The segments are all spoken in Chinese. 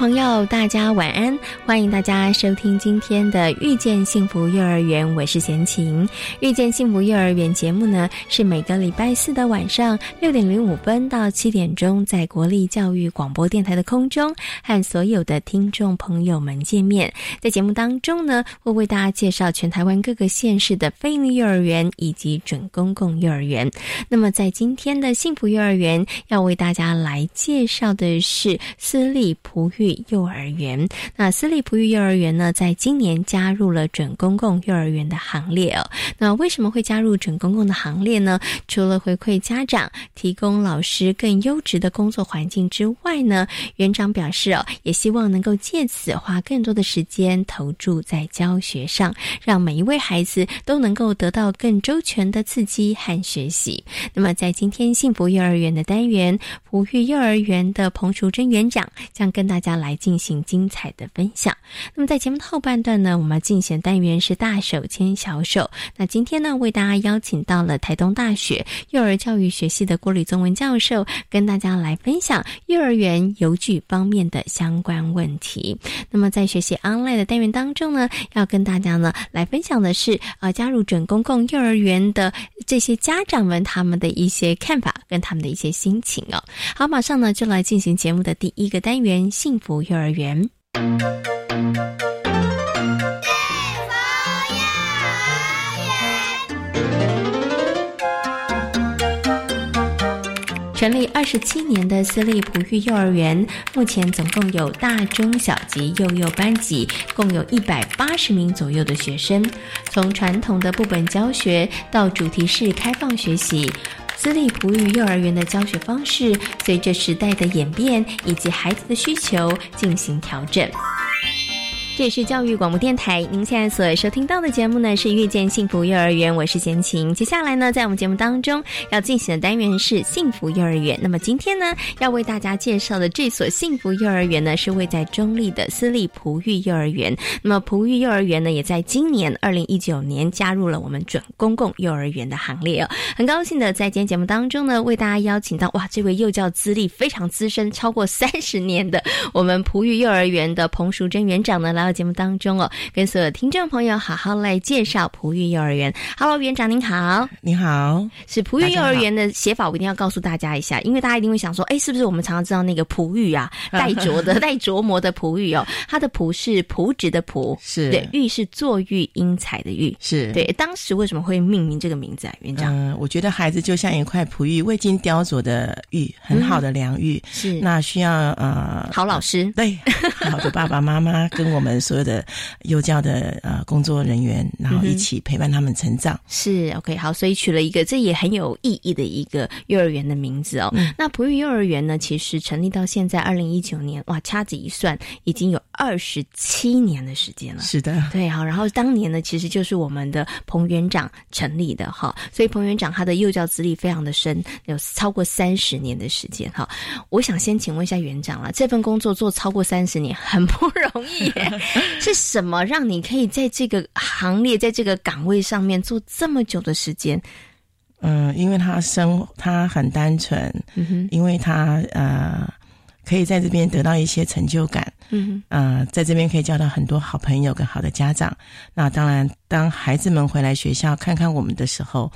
朋友，大家晚安！欢迎大家收听今天的《遇见幸福幼儿园》，我是贤琴。《遇见幸福幼儿园》节目呢，是每个礼拜四的晚上六点零五分到七点钟，在国立教育广播电台的空中和所有的听众朋友们见面。在节目当中呢，会为大家介绍全台湾各个县市的非营利幼儿园以及准公共幼儿园。那么，在今天的幸福幼儿园，要为大家来介绍的是私立普育幼儿园，那私立璞玉幼儿园呢，在今年加入了准公共幼儿园的行列哦。那为什么会加入准公共的行列呢？除了回馈家长、提供老师更优质的工作环境之外呢，园长表示哦，也希望能够借此花更多的时间投注在教学上，让每一位孩子都能够得到更周全的刺激和学习。那么，在今天幸福幼儿园的单元，璞玉幼儿园的彭淑珍园长将跟大家。来进行精彩的分享。那么在节目的后半段呢，我们进行单元是大手牵小手。那今天呢，为大家邀请到了台东大学幼儿教育学系的郭李宗文教授，跟大家来分享幼儿园邮具方面的相关问题。那么在学习 online 的单元当中呢，要跟大家呢来分享的是啊，加入准公共幼儿园的这些家长们他们的一些看法跟他们的一些心情哦。好，马上呢就来进行节目的第一个单元幸福。福幼儿园。成立二十七年的私立璞玉幼儿园，目前总共有大中小及幼幼班级，共有一百八十名左右的学生。从传统的部本教学到主题式开放学习。私立普语幼儿园的教学方式，随着时代的演变以及孩子的需求进行调整。这里是教育广播电台，您现在所收听到的节目呢是《遇见幸福幼儿园》，我是贤琴。接下来呢，在我们节目当中要进行的单元是幸福幼儿园。那么今天呢，要为大家介绍的这所幸福幼儿园呢，是位在中立的私立璞玉幼儿园。那么璞玉幼儿园呢，也在今年二零一九年加入了我们准公共幼儿园的行列哦。很高兴的在今天节目当中呢，为大家邀请到哇，这位幼教资历非常资深，超过三十年的我们璞玉幼儿园的彭淑珍园长呢来。节目当中哦，跟所有听众朋友好好来介绍璞玉幼儿园。Hello，园长您好，你好，是璞玉幼儿园的写法，我一定要告诉大家一下，因为大家一定会想说，哎，是不是我们常常知道那个璞玉啊，带琢的、带琢磨的璞玉哦？它的璞是朴质的朴，是对玉是作玉英才的玉，是对。当时为什么会命名这个名字啊，园长？嗯，我觉得孩子就像一块璞玉，未经雕琢的玉，很好的良玉，是那需要呃好老师，对，好的爸爸妈妈跟我们。所有的幼教的呃工作人员，然后一起陪伴他们成长。是 OK 好，所以取了一个这也很有意义的一个幼儿园的名字哦。那璞玉幼儿园呢，其实成立到现在二零一九年，哇，掐指一算，已经有二十七年的时间了。是的，对好。然后当年呢，其实就是我们的彭园长成立的哈，所以彭园长他的幼教资历非常的深，有超过三十年的时间哈。我想先请问一下园长了，这份工作做超过三十年，很不容易耶。是什么让你可以在这个行列、在这个岗位上面做这么久的时间？嗯，因为他生他很单纯，嗯哼，因为他呃可以在这边得到一些成就感，嗯哼，呃，在这边可以交到很多好朋友跟好的家长。那当然，当孩子们回来学校看看我们的时候，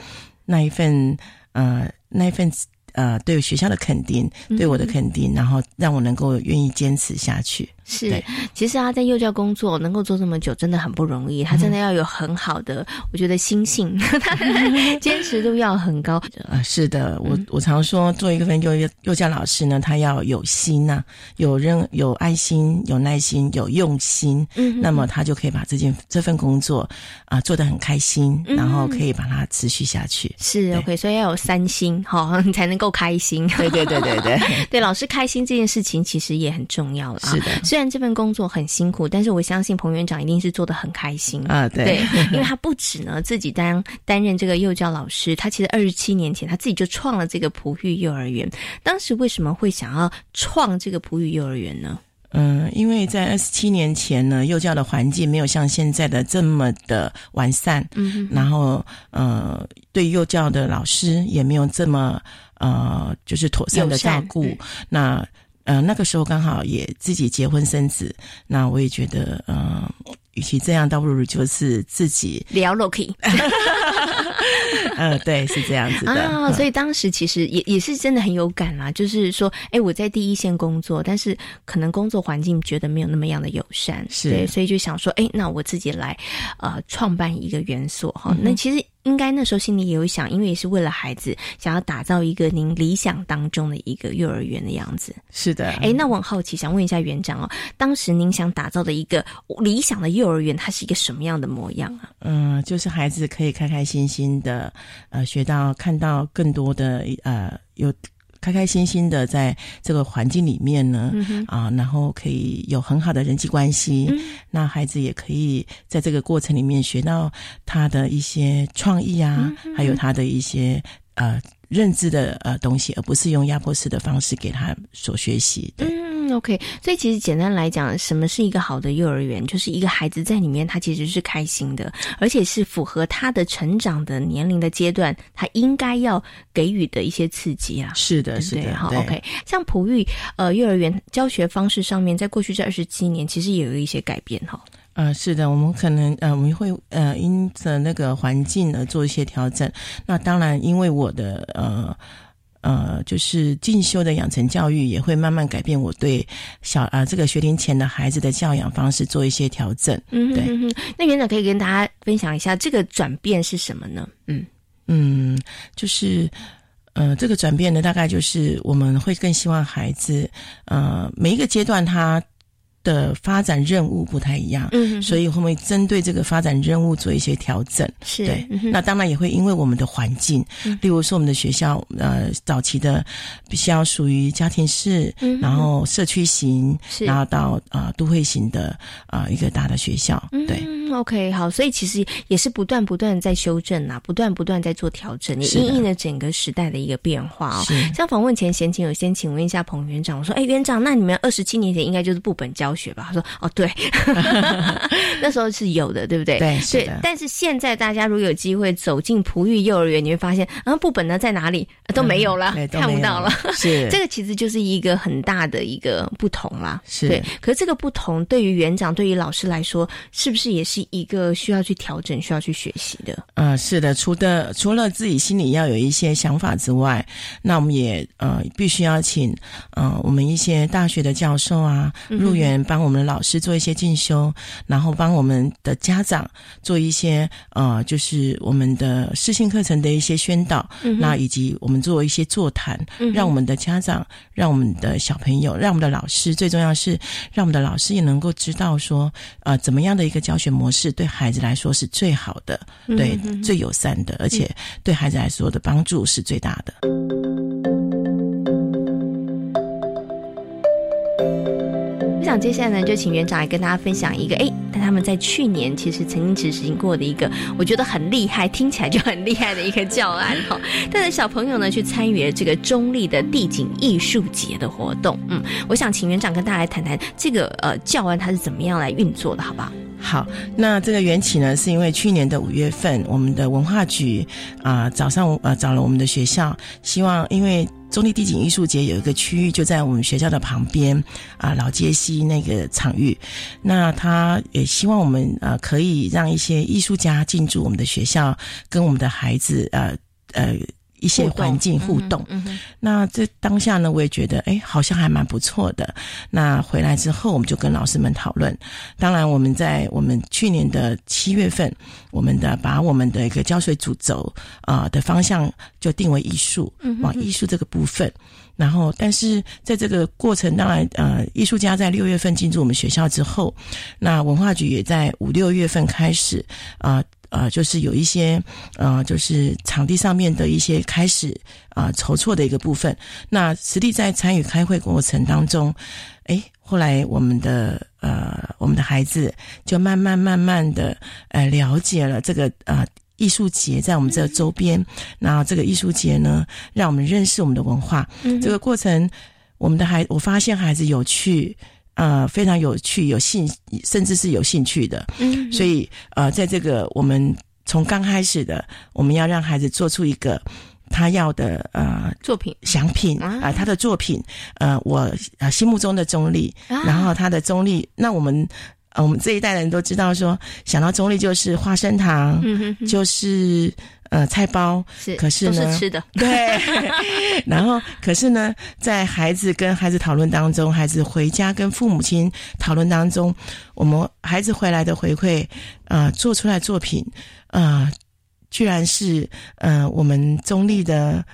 那一份呃那一份呃对学校的肯定，对我的肯定，然后让我能够愿意坚持下去。是，其实他，在幼教工作能够做这么久，真的很不容易。他真的要有很好的，我觉得心性，坚持度要很高。啊，是的，我我常说，做一个分幼幼教老师呢，他要有心呐，有任有爱心，有耐心，有用心。嗯，那么他就可以把这件这份工作啊做得很开心，然后可以把它持续下去。是 OK，所以要有三心哈，你 才能够开心。对对对对对，对老师开心这件事情其实也很重要了。是的。虽然这份工作很辛苦，但是我相信彭园长一定是做的很开心啊！对，因为他不止呢自己担担任这个幼教老师，他其实二十七年前他自己就创了这个璞玉幼儿园。当时为什么会想要创这个璞玉幼儿园呢？嗯，因为在二十七年前呢，幼教的环境没有像现在的这么的完善，嗯，然后呃，对幼教的老师也没有这么呃，就是妥善的照顾，那。呃，那个时候刚好也自己结婚生子，那我也觉得，呃，与其这样，倒不如就是自己聊 Loki。呃，对，是这样子的啊。所以当时其实也也是真的很有感啦，就是说，哎，我在第一线工作，但是可能工作环境觉得没有那么样的友善，是，所以就想说，哎，那我自己来，呃，创办一个园所哈。那其实。应该那时候心里也有想，因为也是为了孩子，想要打造一个您理想当中的一个幼儿园的样子。是的，哎，那我很好奇，想问一下园长哦，当时您想打造的一个理想的幼儿园，它是一个什么样的模样啊？嗯，就是孩子可以开开心心的，呃，学到看到更多的呃有。开开心心的在这个环境里面呢，啊，然后可以有很好的人际关系，那孩子也可以在这个过程里面学到他的一些创意啊，还有他的一些呃认知的呃东西，而不是用压迫式的方式给他所学习嗯。OK，所以其实简单来讲，什么是一个好的幼儿园？就是一个孩子在里面，他其实是开心的，而且是符合他的成长的年龄的阶段，他应该要给予的一些刺激啊。是的，是的。好，OK，像普育呃幼儿园教学方式上面，在过去这二十七年，其实也有一些改变哈。呃，是的，我们可能呃，我们会呃，因着那个环境而做一些调整。那当然，因为我的呃。呃，就是进修的养成教育也会慢慢改变我对小啊这个学龄前的孩子的教养方式做一些调整。嗯，对。那园长可以跟大家分享一下这个转变是什么呢？嗯嗯，就是呃，这个转变呢，大概就是我们会更希望孩子呃每一个阶段他。的发展任务不太一样，嗯，所以会不会针对这个发展任务做一些调整？是对，那当然也会因为我们的环境，例如说我们的学校，呃，早期的比较属于家庭式，然后社区型，然后到呃都会型的啊一个大的学校，对，OK，好，所以其实也是不断不断在修正啊，不断不断在做调整，也应应了整个时代的一个变化哦。像访问前，闲情有先请问一下彭园长，我说，哎，园长，那你们二十七年前应该就是部本教。学吧，他说哦，对，那时候是有的，对不对？对，对。但是现在大家如果有机会走进璞玉幼儿园，你会发现啊，部本呢在哪里都没有了，看不到了。是 这个其实就是一个很大的一个不同啦。是对，可是这个不同对于园长、对于老师来说，是不是也是一个需要去调整、需要去学习的？呃，是的。除的除了自己心里要有一些想法之外，那我们也呃必须要请呃我们一些大学的教授啊入园。帮我们的老师做一些进修，然后帮我们的家长做一些呃，就是我们的视性课程的一些宣导，那以及我们做一些座谈，让我们的家长、让我们的小朋友、让我们的老师，最重要是让我们的老师也能够知道说，呃，怎么样的一个教学模式对孩子来说是最好的，对最友善的，而且对孩子来说的帮助是最大的。接下来呢，就请园长来跟大家分享一个，哎，他们在去年其实曾经执行过的一个，我觉得很厉害，听起来就很厉害的一个教案哈，带着小朋友呢去参与了这个中立的地景艺术节的活动。嗯，我想请园长跟大家来谈谈这个呃教案它是怎么样来运作的，好不好？好，那这个缘起呢，是因为去年的五月份，我们的文化局啊早上呃找了我们的学校，希望因为。中立地景艺术节有一个区域就在我们学校的旁边啊，老街西那个场域。那他也希望我们啊可以让一些艺术家进驻我们的学校，跟我们的孩子呃呃。一些环境互动。那这当下呢，我也觉得哎，好像还蛮不错的。那回来之后，我们就跟老师们讨论。当然，我们在我们去年的七月份，我们的把我们的一个教水主轴啊的方向就定为艺术，往艺术这个部分。然后，但是在这个过程，当然，呃，艺术家在六月份进驻我们学校之后，那文化局也在五六月份开始，啊，呃，就是有一些，呃，就是场地上面的一些开始啊筹措的一个部分。那实际在参与开会过程当中，哎，后来我们的呃，我们的孩子就慢慢慢慢的呃了解了这个啊。艺术节在我们这周边，然后这个艺术节呢，让我们认识我们的文化。这个过程，我们的孩，我发现孩子有趣，呃，非常有趣，有兴，甚至是有兴趣的。嗯，所以呃，在这个我们从刚开始的，我们要让孩子做出一个他要的呃作品、奖品啊，他的作品，呃，我呃心目中的中立，然后他的中立，那我们。呃，我们这一代人都知道，说想到中立就是花生糖，就是呃菜包，是，可是呢，吃的，对。然后，可是呢，在孩子跟孩子讨论当中，孩子回家跟父母亲讨论当中，我们孩子回来的回馈，啊，做出来作品，啊，居然是呃我们中立的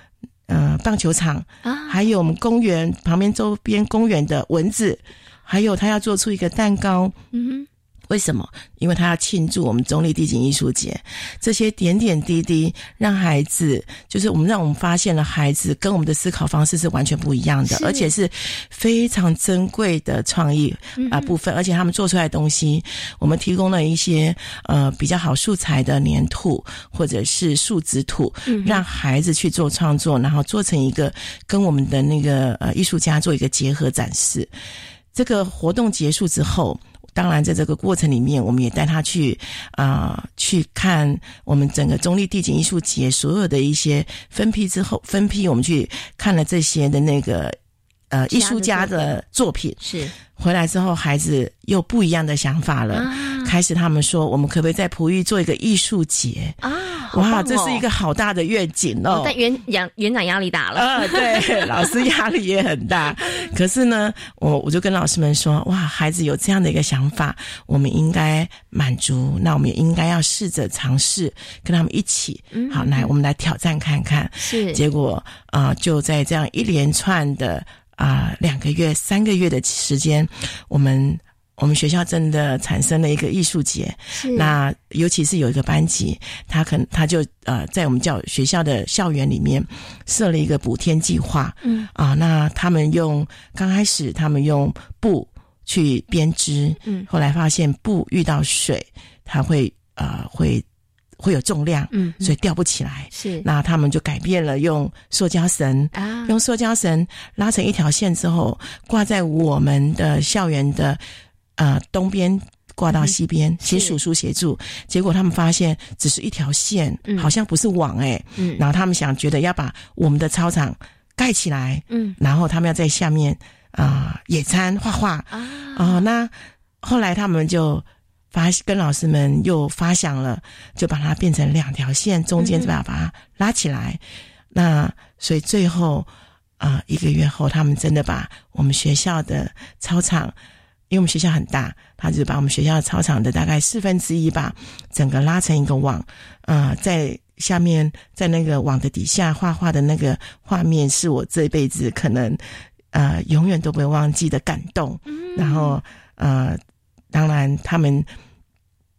呃棒球场啊，还有我们公园旁边周边公园的蚊子。还有，他要做出一个蛋糕。嗯哼，为什么？因为他要庆祝我们中立地景艺术节。这些点点滴滴，让孩子就是我们，让我们发现了孩子跟我们的思考方式是完全不一样的，而且是非常珍贵的创意啊部分。而且他们做出来的东西，我们提供了一些呃比较好素材的粘土或者是树脂土，让孩子去做创作，然后做成一个跟我们的那个呃艺术家做一个结合展示。这个活动结束之后，当然在这个过程里面，我们也带他去啊去看我们整个中立地景艺术节所有的一些分批之后，分批我们去看了这些的那个呃艺术家的作品是。回来之后，孩子又不一样的想法了。开始他们说：“我们可不可以在璞玉做一个艺术节啊？”哇，这是一个好大的愿景哦！但园园园长压力大了。啊，对，老师压力也很大。可是呢，我我就跟老师们说：“哇，孩子有这样的一个想法，我们应该满足。那我们也应该要试着尝试跟他们一起。好，来，我们来挑战看看。是，结果啊，就在这样一连串的。啊，两个月、三个月的时间，我们我们学校真的产生了一个艺术节。那尤其是有一个班级，他可能他就呃，在我们教学校的校园里面设了一个补天计划。嗯啊，那他们用刚开始他们用布去编织，嗯，后来发现布遇到水，它会呃会。会有重量，嗯，所以吊不起来。是，那他们就改变了，用塑胶绳啊，用塑胶绳拉成一条线之后，挂在我们的校园的呃东边，挂到西边，请叔叔协助。结果他们发现，只是一条线，好像不是网哎。嗯，然后他们想觉得要把我们的操场盖起来，嗯，然后他们要在下面啊野餐画画啊。哦，那后来他们就。发跟老师们又发响了，就把它变成两条线，中间就把它拉起来。那所以最后啊，一个月后，他们真的把我们学校的操场，因为我们学校很大，他就把我们学校操场的大概四分之一吧，整个拉成一个网。啊，在下面，在那个网的底下画画的那个画面，是我这辈子可能呃永远都不会忘记的感动。然后呃。当然，他们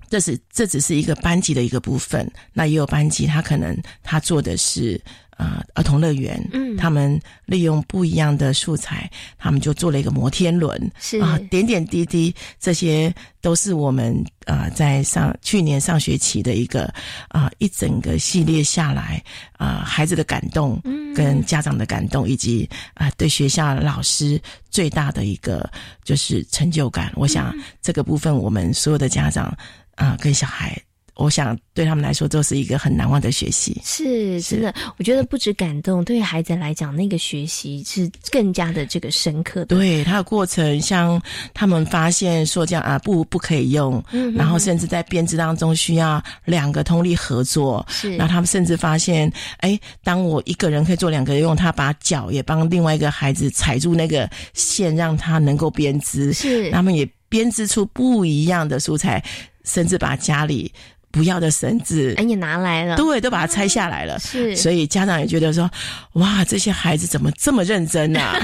这是这只是一个班级的一个部分。那也有班级，他可能他做的是呃儿童乐园，嗯，他们利用不一样的素材，他们就做了一个摩天轮，是。啊，点点滴滴，这些都是我们啊在上去年上学期的一个啊一整个系列下来啊孩子的感动，嗯，跟家长的感动，以及啊对学校老师。最大的一个就是成就感，我想这个部分我们所有的家长啊，跟小孩，我想对他们来说都是一个很难忘的学习。是，真的，我觉得不止感动，对于孩子来讲，那个学习是更加的这个深刻。对他的过程，像他们发现说这样啊不不可以用，嗯然后甚至在编织当中需要两个通力合作。是，然后他们甚至发现，哎，当我一个人可以做两个用，他把脚也帮另外一个孩子踩住那个线，让他能够编织。是，他们也编织出不一样的素材，甚至把家里。不要的绳子，哎，也拿来了，对，都把它拆下来了。是，所以家长也觉得说，哇，这些孩子怎么这么认真啊？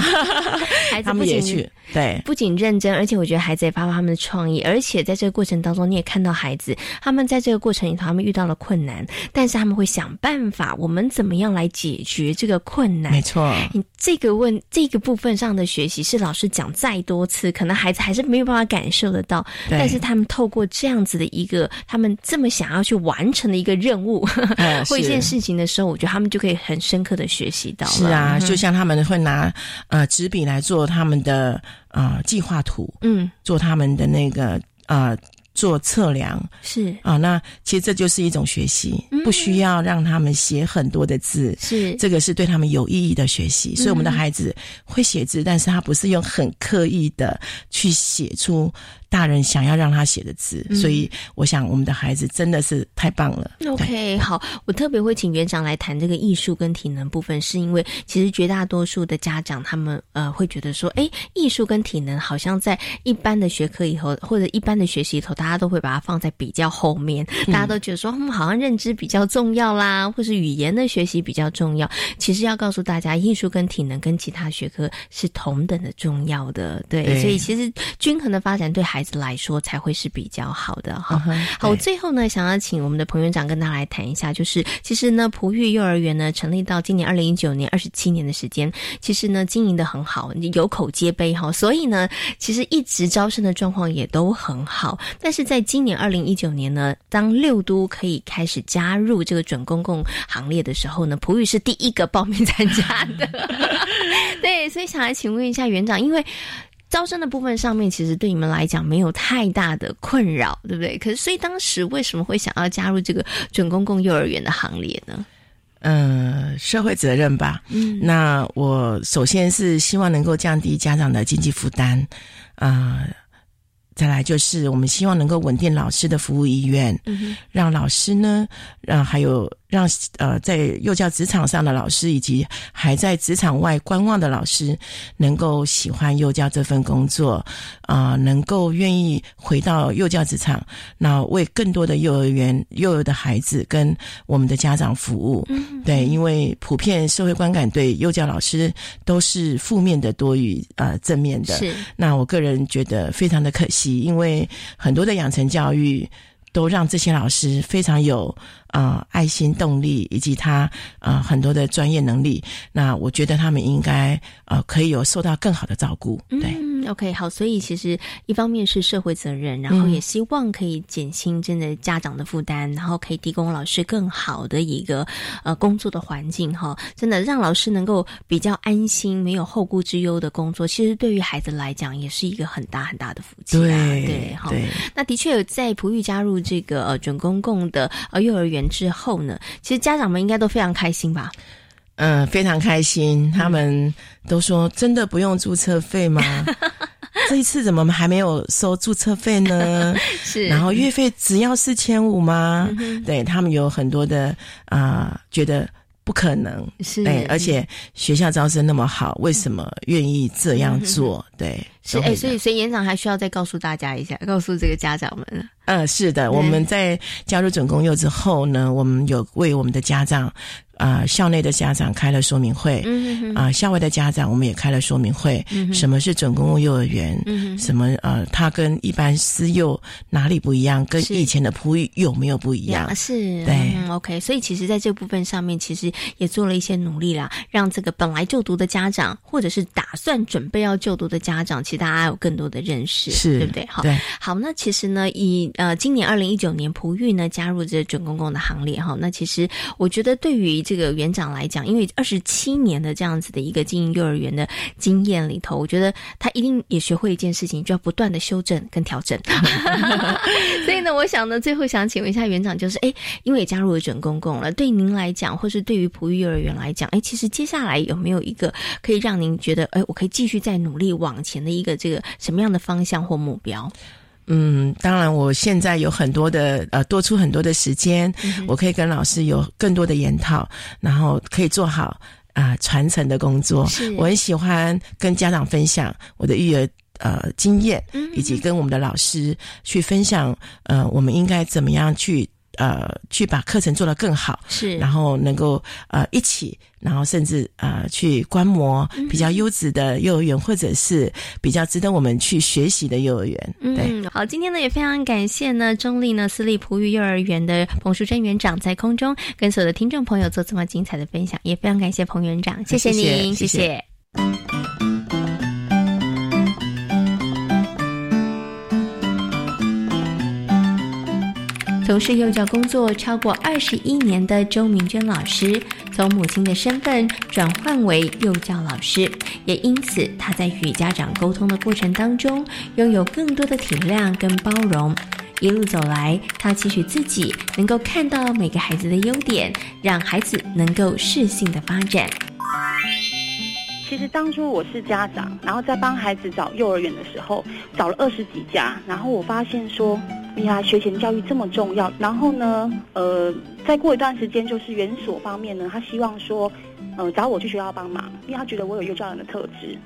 他们也去，对，不仅认真，而且我觉得孩子也发挥他们的创意，而且在这个过程当中，你也看到孩子，他们在这个过程里头，他们遇到了困难，但是他们会想办法，我们怎么样来解决这个困难？没错，你这个问这个部分上的学习，是老师讲再多次，可能孩子还是没有办法感受得到，但是他们透过这样子的一个，他们这么。想要去完成的一个任务 或一件事情的时候，我觉得他们就可以很深刻的学习到。是啊，就像他们会拿呃纸笔来做他们的呃计划图，嗯，做他们的那个呃。做测量。是。啊，那其实这就是一种学习，不需要让他们写很多的字，是。这个是对他们有意义的学习。所以我们的孩子会写字，但是他不是用很刻意的去写出大人想要让他写的字。所以我想我们的孩子真的是太棒了。OK，好，我特别会请园长来谈这个艺术跟体能部分，是因为其实绝大多数的家长他们呃会觉得说，哎，艺术跟体能好像在一般的学科以后或者一般的学习里头，大家都会把它放在比较后面，大家都觉得说，嗯，好像认知比较重要啦，或是语言的学习比较重要。其实要告诉大家，艺术跟体能跟其他学科是同等的重要的，对。所以其实均衡的发展对孩子来说才会是比较好的哈。好，我最后呢，想要请我们的彭院长跟大家来谈一下，就是其实呢，璞玉幼儿园呢成立到今年二零一九年二十七年的时间，其实呢经营的很好，有口皆碑哈。所以呢，其实一直招生的状况也都很好，但是。在今年二零一九年呢，当六都可以开始加入这个准公共行列的时候呢，璞玉是第一个报名参加的。对，所以想来请问一下园长，因为招生的部分上面其实对你们来讲没有太大的困扰，对不对？可是所以当时为什么会想要加入这个准公共幼儿园的行列呢？嗯，社会责任吧。嗯，那我首先是希望能够降低家长的经济负担啊。再来就是，我们希望能够稳定老师的服务意愿，让老师呢，让还有。让呃，在幼教职场上的老师以及还在职场外观望的老师，能够喜欢幼教这份工作，啊，能够愿意回到幼教职场，那为更多的幼儿园幼儿的孩子跟我们的家长服务。对，因为普遍社会观感对幼教老师都是负面的多于呃正面的。是，那我个人觉得非常的可惜，因为很多的养成教育都让这些老师非常有。啊，爱心、动力以及他啊很多的专业能力，那我觉得他们应该呃可以有受到更好的照顾。对，OK，好，所以其实一方面是社会责任，然后也希望可以减轻真的家长的负担，然后可以提供老师更好的一个呃工作的环境哈，真的让老师能够比较安心，没有后顾之忧的工作，其实对于孩子来讲也是一个很大很大的福气。对对，好，那的确有在璞玉加入这个呃准公共的呃幼儿园。之后呢，其实家长们应该都非常开心吧？嗯，非常开心。他们都说：“真的不用注册费吗？这一次怎么还没有收注册费呢？” 是，然后月费只要四千五吗？对他们有很多的啊，觉得。不可能是哎，而且学校招生那么好，为什么愿意这样做？对，是哎，所以所以园长还需要再告诉大家一下，告诉这个家长们。嗯，是的，我们在加入准公幼之后呢，我们有为我们的家长。啊，校内的家长开了说明会，啊，校外的家长我们也开了说明会。什么是准公共幼儿园？什么呃，它跟一般私幼哪里不一样？跟以前的普语有没有不一样？是，对，OK。所以其实在这部分上面，其实也做了一些努力啦，让这个本来就读的家长，或者是打算准备要就读的家长，其实大家有更多的认识，是对不对？好，对，好，那其实呢，以呃今年二零一九年普育呢加入这准公共的行列哈，那其实我觉得对于这个园长来讲，因为二十七年的这样子的一个经营幼儿园的经验里头，我觉得他一定也学会一件事情，就要不断的修正跟调整。所以呢，我想呢，最后想请问一下园长，就是哎，因为也加入了准公共了，对您来讲，或是对于璞玉幼儿园来讲，哎，其实接下来有没有一个可以让您觉得，哎，我可以继续再努力往前的一个这个什么样的方向或目标？嗯，当然，我现在有很多的呃，多出很多的时间，我可以跟老师有更多的研讨，然后可以做好啊传承的工作。我很喜欢跟家长分享我的育儿呃经验，以及跟我们的老师去分享呃，我们应该怎么样去。呃，去把课程做得更好，是，然后能够呃一起，然后甚至呃去观摩比较优质的幼儿园，或者是比较值得我们去学习的幼儿园。嗯，好，今天呢也非常感谢呢中立呢私立璞玉幼儿园的彭淑珍园长在空中跟所有的听众朋友做这么精彩的分享，也非常感谢彭园长，谢谢您，谢谢。从事幼教工作超过二十一年的周明娟老师，从母亲的身份转换为幼教老师，也因此她在与家长沟通的过程当中，拥有更多的体谅跟包容。一路走来，她期许自己能够看到每个孩子的优点，让孩子能够适性的发展。其实当初我是家长，然后在帮孩子找幼儿园的时候，找了二十几家，然后我发现说。呀，学前教育这么重要，然后呢，呃，再过一段时间，就是园所方面呢，他希望说，呃，找我去学校帮忙，因为他觉得我有幼教人的特质。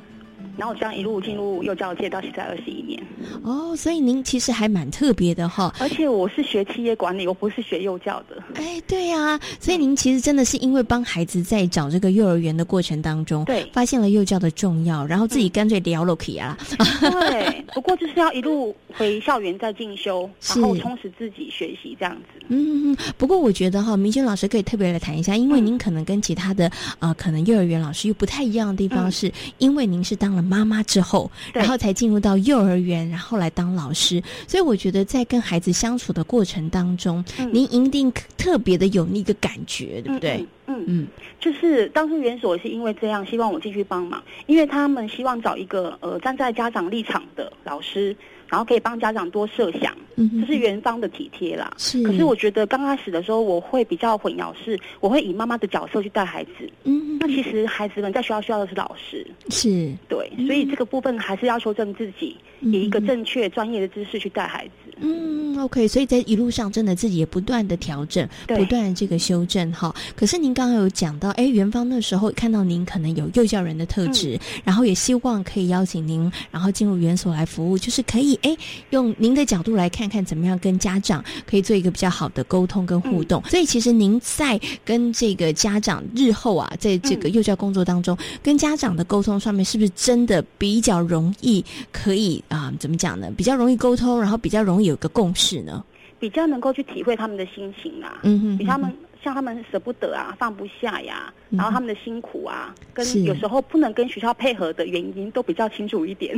然后这样一路进入幼教界到现在二十一年哦，所以您其实还蛮特别的哈。而且我是学企业管理，我不是学幼教的。哎，对呀，所以您其实真的是因为帮孩子在找这个幼儿园的过程当中，对，发现了幼教的重要，然后自己干脆聊了可以啊。对，不过就是要一路回校园再进修，然后 充实自己学习这样子。嗯，不过我觉得哈，明轩老师可以特别来谈一下，因为您可能跟其他的呃，可能幼儿园老师又不太一样的地方，是因为您是当了。妈妈之后，然后才进入到幼儿园，然后来当老师。所以我觉得在跟孩子相处的过程当中，您一定特别的有那个感觉，对不对？嗯嗯，就是当初园所是因为这样，希望我继续帮忙，因为他们希望找一个呃站在家长立场的老师。然后可以帮家长多设想，这是园方的体贴啦。是，可是我觉得刚开始的时候，我会比较混淆，是我会以妈妈的角色去带孩子。嗯，那其实孩子们在学校需要的是老师。是，对，所以这个部分还是要求正自己，以一个正确专业的知识去带孩子。嗯，OK，所以在一路上真的自己也不断的调整，不断这个修正哈。可是您刚刚有讲到，哎，元芳那时候看到您可能有幼教人的特质，然后也希望可以邀请您，然后进入园所来服务，就是可以。哎，用您的角度来看看，怎么样跟家长可以做一个比较好的沟通跟互动？所以，其实您在跟这个家长日后啊，在这个幼教工作当中，跟家长的沟通上面，是不是真的比较容易？可以啊，怎么讲呢？比较容易沟通，然后比较容易有个共识呢？比较能够去体会他们的心情啊，嗯哼，比他们。像他们舍不得啊，放不下呀，然后他们的辛苦啊，跟有时候不能跟学校配合的原因都比较清楚一点。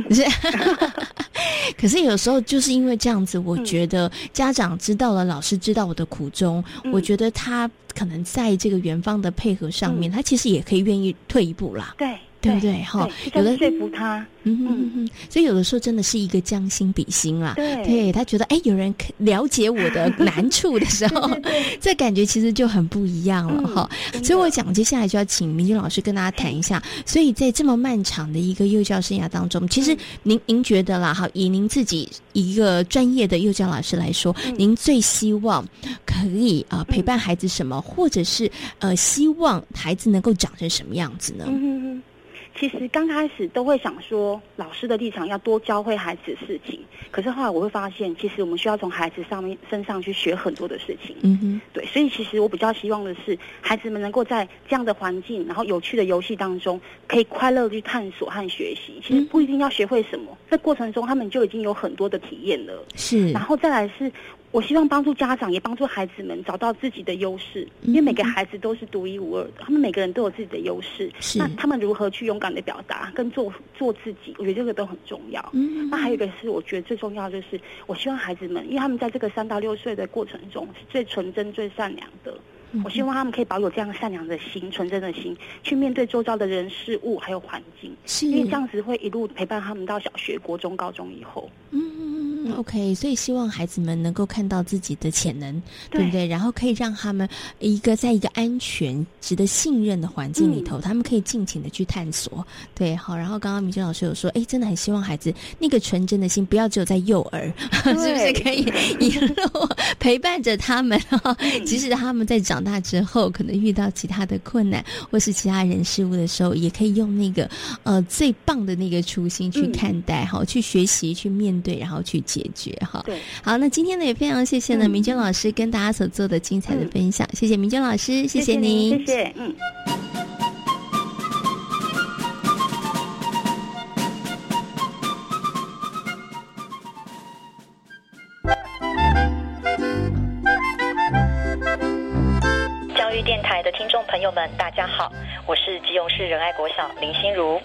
可是有时候就是因为这样子，我觉得家长知道了，老师知道我的苦衷，我觉得他可能在这个园方的配合上面，他其实也可以愿意退一步啦。对。对不对？哈，有的说服他，嗯嗯嗯，所以有的时候真的是一个将心比心啦。对，对他觉得哎，有人了解我的 难处的时候，这感觉其实就很不一样了哈。所以我讲，接下来就要请明君老师跟大家谈一下。所以在这么漫长的一个幼教生涯当中，其实您您觉得啦，哈，以您自己一个专业的幼教老师来说，您最希望可以啊陪伴孩子什么，或者是呃希望孩子能够长成什么样子呢？嗯其实刚开始都会想说，老师的立场要多教会孩子事情。可是后来我会发现，其实我们需要从孩子上面身上去学很多的事情。嗯哼，对，所以其实我比较希望的是，孩子们能够在这样的环境，然后有趣的游戏当中，可以快乐去探索和学习。其实不一定要学会什么，在过程中他们就已经有很多的体验了。是，然后再来是。我希望帮助家长，也帮助孩子们找到自己的优势，因为每个孩子都是独一无二的，他们每个人都有自己的优势。那他们如何去勇敢的表达，跟做做自己，我觉得这个都很重要。嗯，那还有一个是我觉得最重要，就是我希望孩子们，因为他们在这个三到六岁的过程中是最纯真、最善良的。我希望他们可以保有这样善良的心、纯真的心，去面对周遭的人事物还有环境，因为这样子会一路陪伴他们到小学、国中、高中以后。嗯。OK，所以希望孩子们能够看到自己的潜能，对不对？然后可以让他们一个在一个安全、值得信任的环境里头，他们可以尽情的去探索。对，好。然后刚刚明娟老师有说，哎，真的很希望孩子那个纯真的心，不要只有在幼儿，是不是可以一路陪伴着他们？即使他们在长大之后，可能遇到其他的困难或是其他人事物的时候，也可以用那个呃最棒的那个初心去看待，好，去学习，去面对，然后去。解决哈，对，好，那今天呢也非常谢谢呢明娟老师跟大家所做的精彩的分享，谢谢明娟老师，谢谢您，谢谢，嗯。教育电台的听众朋友们，大家好，我是基隆市仁爱国小林心如。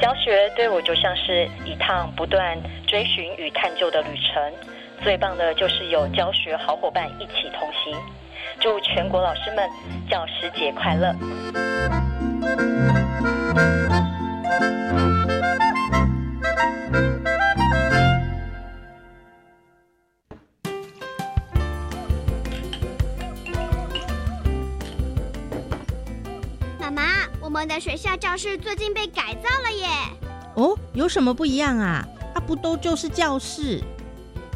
教学对我就像是一趟不断追寻与探究的旅程，最棒的就是有教学好伙伴一起同行。祝全国老师们教师节快乐！我们的学校教室最近被改造了耶！哦，有什么不一样啊？啊，不都就是教室？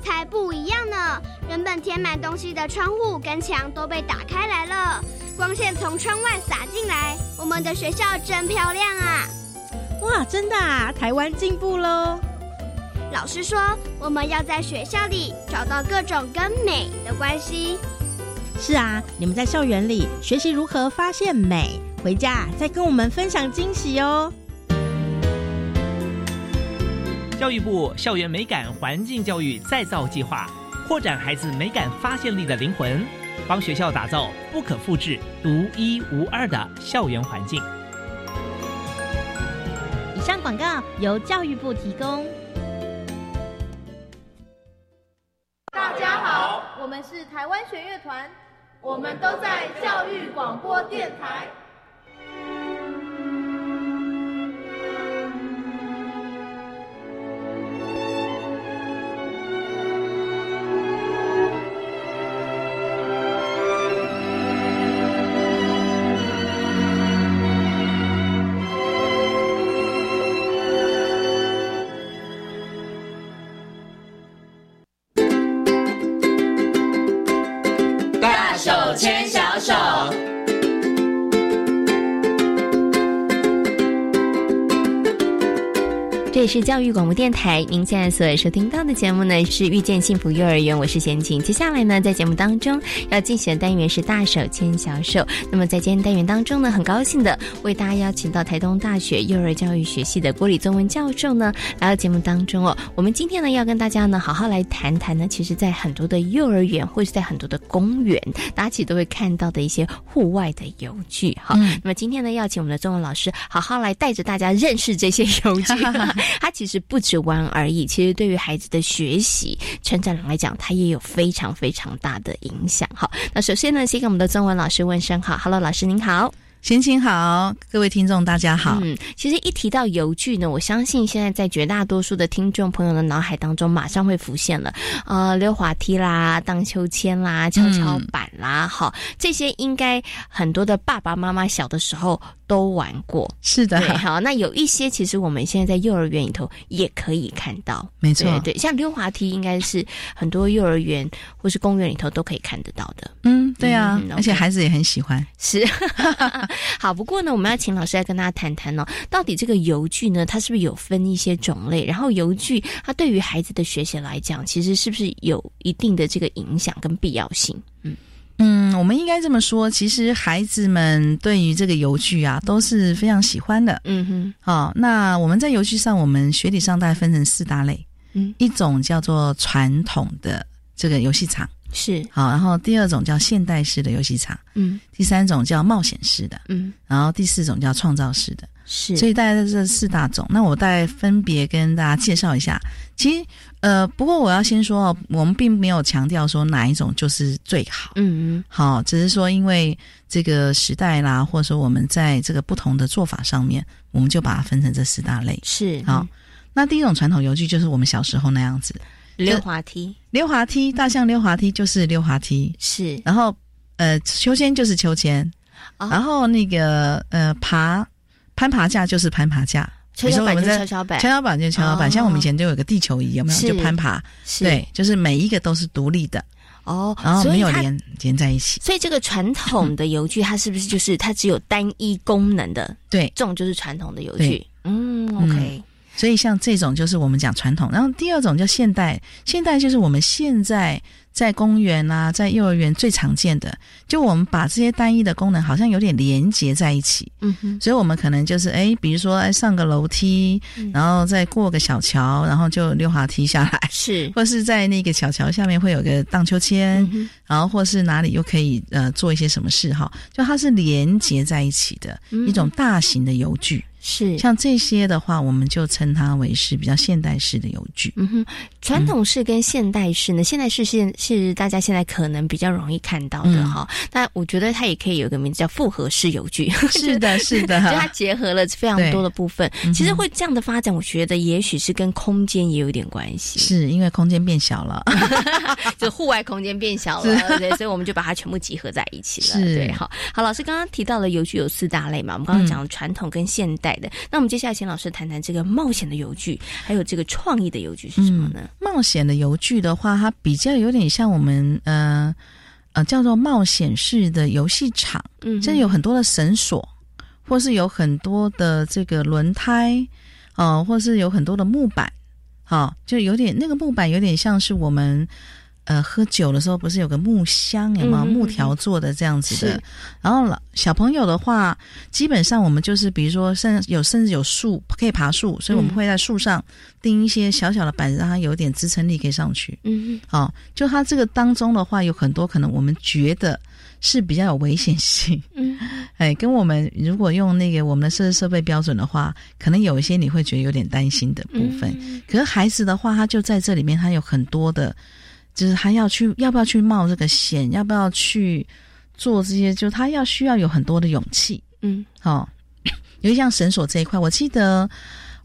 才不一样呢！原本填满东西的窗户跟墙都被打开来了，光线从窗外洒进来。我们的学校真漂亮啊！哇，真的啊！台湾进步喽！老师说，我们要在学校里找到各种跟美的关系。是啊，你们在校园里学习如何发现美。回家再跟我们分享惊喜哦！教育部校园美感环境教育再造计划，扩展孩子美感发现力的灵魂，帮学校打造不可复制、独一无二的校园环境。以上广告由教育部提供。大家好，我们是台湾学乐团，我们都在教育广播电台。是教育广播电台，您现在所收听到的节目呢是遇见幸福幼儿园，我是贤琴。接下来呢，在节目当中要进行的单元是大手牵小手。那么在今天单元当中呢，很高兴的为大家邀请到台东大学幼儿教育学系的郭李宗文教授呢来到节目当中哦。我们今天呢要跟大家呢好好来谈谈呢，其实在很多的幼儿园或是在很多的公园，大家其实都会看到的一些户外的游具哈。那么今天呢，要请我们的中文老师好好来带着大家认识这些游具。它其实不止玩而已，其实对于孩子的学习成长来讲，它也有非常非常大的影响。好，那首先呢，先跟我们的中文老师问声好，Hello，老师您好。心情好，各位听众大家好。嗯，其实一提到游具呢，我相信现在在绝大多数的听众朋友的脑海当中，马上会浮现了，呃，溜滑梯啦、荡秋千啦、跷跷板啦，好，这些应该很多的爸爸妈妈小的时候都玩过。是的，好，那有一些其实我们现在在幼儿园里头也可以看到，没错，对，像溜滑梯应该是很多幼儿园或是公园里头都可以看得到的。嗯，对啊，而且孩子也很喜欢。是。好，不过呢，我们要请老师来跟大家谈谈哦，到底这个游具呢，它是不是有分一些种类？然后游具它对于孩子的学习来讲，其实是不是有一定的这个影响跟必要性？嗯嗯，我们应该这么说，其实孩子们对于这个游具啊，都是非常喜欢的。嗯哼，好，那我们在游具上，我们学理上大概分成四大类。嗯，一种叫做传统的这个游戏场。是好，然后第二种叫现代式的游戏场，嗯，第三种叫冒险式的，嗯，然后第四种叫创造式的，是，所以大概这四大种，那我大概分别跟大家介绍一下。其实，呃，不过我要先说哦，我们并没有强调说哪一种就是最好，嗯嗯，好，只是说因为这个时代啦，或者说我们在这个不同的做法上面，我们就把它分成这四大类。是好，那第一种传统游具就是我们小时候那样子。溜滑梯，溜滑梯，大象溜滑梯就是溜滑梯，是。然后，呃，秋千就是秋千，然后那个呃爬攀爬架就是攀爬架，跷跷板就跷跷板，跷跷板就跷跷板。像我们以前就有个地球仪，有没有？就攀爬，对，就是每一个都是独立的哦，然后没有连连在一起。所以这个传统的油具，它是不是就是它只有单一功能的？对，这种就是传统的油具。嗯，OK。所以像这种就是我们讲传统，然后第二种叫现代，现代就是我们现在在公园啊，在幼儿园最常见的，就我们把这些单一的功能好像有点连接在一起，嗯哼，所以我们可能就是哎，比如说哎上个楼梯，然后再过个小桥，然后就溜滑梯下来，是，或是在那个小桥下面会有个荡秋千，然后或是哪里又可以呃做一些什么事哈，就它是连接在一起的一种大型的游具。是像这些的话，我们就称它为是比较现代式的邮具。嗯哼，传统式跟现代式呢？现代式现是大家现在可能比较容易看到的哈。但我觉得它也可以有个名字叫复合式邮具。是的，是的，就它结合了非常多的部分。其实会这样的发展，我觉得也许是跟空间也有点关系。是因为空间变小了，就户外空间变小了，对，所以我们就把它全部集合在一起了。对，好好，老师刚刚提到了游具有四大类嘛？我们刚刚讲传统跟现代。那我们接下来请老师谈谈这个冒险的游具，还有这个创意的游具是什么呢？冒险的游具的话，它比较有点像我们呃呃叫做冒险式的游戏场，嗯，这有很多的绳索，或是有很多的这个轮胎，哦，或是有很多的木板，好，就有点那个木板有点像是我们。呃，喝酒的时候不是有个木箱，有吗？木条做的这样子的。然后老小朋友的话，基本上我们就是，比如说，甚有甚至有树可以爬树，所以我们会在树上钉一些小小的板子，让它有点支撑力，可以上去。嗯，好，就它这个当中的话，有很多可能我们觉得是比较有危险性。嗯，哎，跟我们如果用那个我们的设施设备标准的话，可能有一些你会觉得有点担心的部分。可是孩子的话，他就在这里面，他有很多的。就是他要去，要不要去冒这个险？要不要去做这些？就他要需要有很多的勇气。嗯，好，尤其像绳索这一块，我记得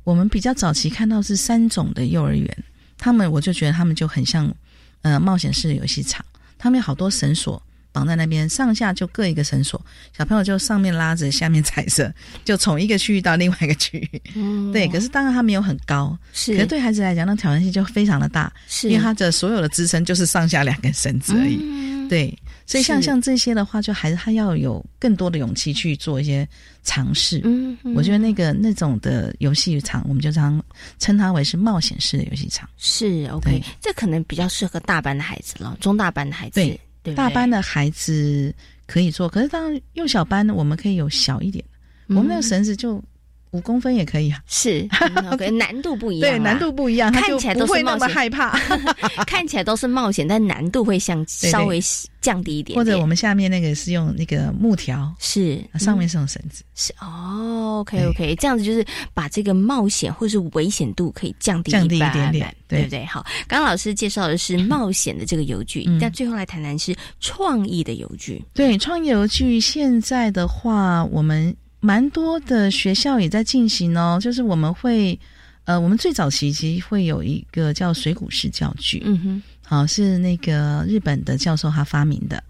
我们比较早期看到是三种的幼儿园，他们我就觉得他们就很像呃冒险式的游戏场，他们有好多绳索。绑在那边，上下就各一个绳索，小朋友就上面拉着，下面踩着，就从一个区域到另外一个区域。嗯，对。可是当然它没有很高，是。可是对孩子来讲，那挑战性就非常的大，是因为它的所有的支撑就是上下两根绳子而已。对。所以像像这些的话，就还是他要有更多的勇气去做一些尝试。嗯，我觉得那个那种的游戏场，我们就常称它为是冒险式的游戏场。是 OK，这可能比较适合大班的孩子了，中大班的孩子。对。大班的孩子可以做，可是当幼小班我们可以有小一点。的，我们那个绳子就五公分也可以啊。是，OK，难度不一样，对，难度不一样，看起来都是那么害怕，看起来都是冒险，但难度会像稍微降低一点。或者我们下面那个是用那个木条，是上面是用绳子，是哦，OK OK，这样子就是把这个冒险或是危险度可以降低降低一点点，对不对？好，刚刚老师介绍的是 冒险的这个游具，但最后来谈谈是创意的游具。对，创意游具现在的话，我们。蛮多的学校也在进行哦，就是我们会，呃，我们最早期其实会有一个叫水谷式教具，嗯哼，好是那个日本的教授他发明的。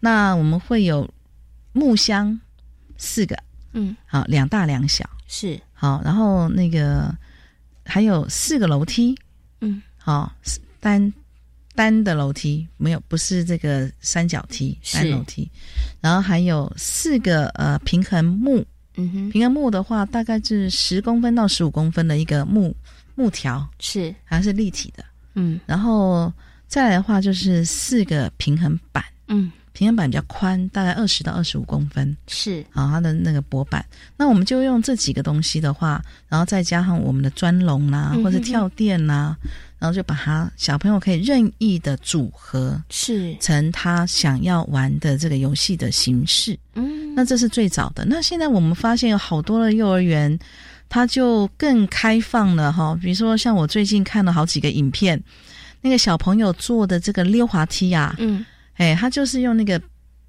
那我们会有木箱四个，嗯，好两大两小。是。好，然后那个还有四个楼梯，嗯，好单单的楼梯没有不是这个三角梯单楼梯，然后还有四个呃平衡木。嗯哼，平衡木的话，大概是十公分到十五公分的一个木木条，是。还是立体的。嗯，然后再来的话，就是四个平衡板。嗯，平衡板比较宽，大概二十到二十五公分，是。啊，它的那个薄板。那我们就用这几个东西的话，然后再加上我们的砖笼啦，或者跳垫啦，然后就把它小朋友可以任意的组合，是成他想要玩的这个游戏的形式。嗯，那这是最早的。那现在我们发现有好多的幼儿园，它就更开放了哈。比如说，像我最近看了好几个影片，那个小朋友做的这个溜滑梯啊，嗯。哎，他就是用那个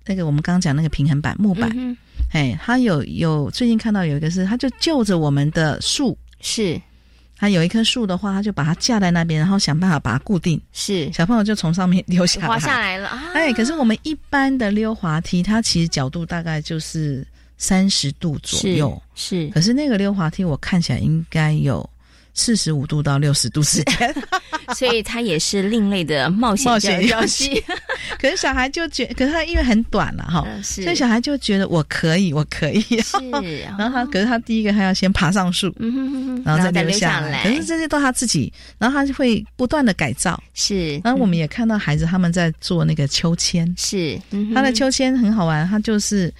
那个我们刚刚讲那个平衡板木板，哎，他有有最近看到有一个是，他就就着我们的树，是，他有一棵树的话，他就把它架在那边，然后想办法把它固定，是，小朋友就从上面溜下来，滑下来了，哎，可是我们一般的溜滑梯，它其实角度大概就是三十度左右，是，可是那个溜滑梯我看起来应该有。四十五度到六十度之间，所以它也是另类的冒险冒险游戏。可是小孩就觉，可是他因为很短了哈，所以小孩就觉得我可以，我可以。是，然后他，可是他第一个他要先爬上树，然后再留下来。可是这些都他自己，然后他就会不断的改造。是，然后我们也看到孩子他们在做那个秋千，是，他的秋千很好玩，他就是。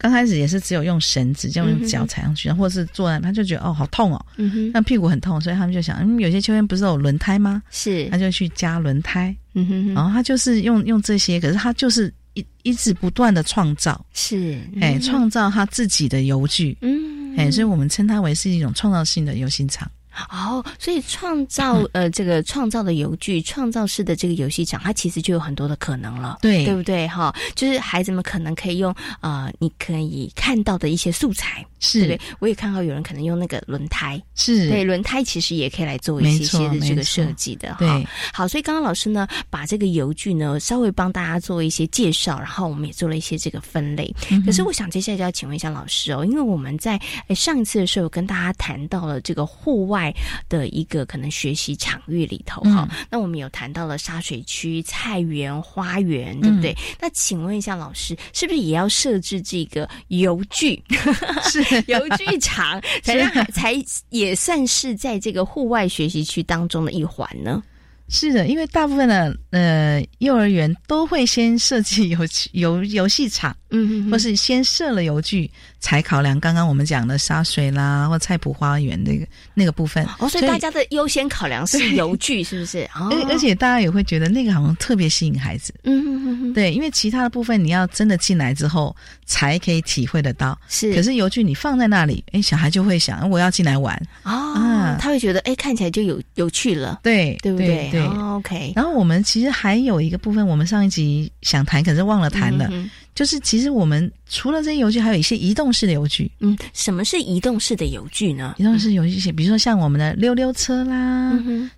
刚开始也是只有用绳子，就用脚踩上去，或者是坐在，他就觉得哦好痛哦，嗯那屁股很痛，所以他们就想，嗯，有些秋千不是有轮胎吗？是，他就去加轮胎，嗯哼，然后他就是用用这些，可是他就是一一直不断的创造，是，哎，创造他自己的游具，嗯，哎，所以我们称它为是一种创造性的游行场。哦，所以创造呃，这个创造的游具、创造式的这个游戏场，它其实就有很多的可能了，对对不对？哈，就是孩子们可能可以用呃，你可以看到的一些素材，是对。我也看到有人可能用那个轮胎，是对轮胎，其实也可以来做一些些的这个设计的，哈。好，所以刚刚老师呢，把这个游具呢稍微帮大家做一些介绍，然后我们也做了一些这个分类。可是我想接下来就要请问一下老师哦，因为我们在上一次的时候跟大家谈到了这个户外。的一个可能学习场域里头哈，那我们有谈到了沙水区、菜园、花园，对不对？那请问一下老师，是不是也要设置这个游具？是游具场，才让才也算是在这个户外学习区当中的一环呢？是的，因为大部分的呃幼儿园都会先设计 游游游戏场。嗯嗯，或是先设了游具，才考量刚刚我们讲的沙水啦，或菜圃花园那个那个部分。哦，所以大家的优先考量是游具，是不是？而而且大家也会觉得那个好像特别吸引孩子。嗯嗯嗯，对，因为其他的部分你要真的进来之后才可以体会得到。是，可是游具你放在那里，哎，小孩就会想我要进来玩啊，他会觉得哎看起来就有有趣了。对，对不对？对，OK。然后我们其实还有一个部分，我们上一集想谈，可是忘了谈了。就是其实我们除了这些游具，还有一些移动式的游具。嗯，什么是移动式的游具呢？移动式游具，比如说像我们的溜溜车啦，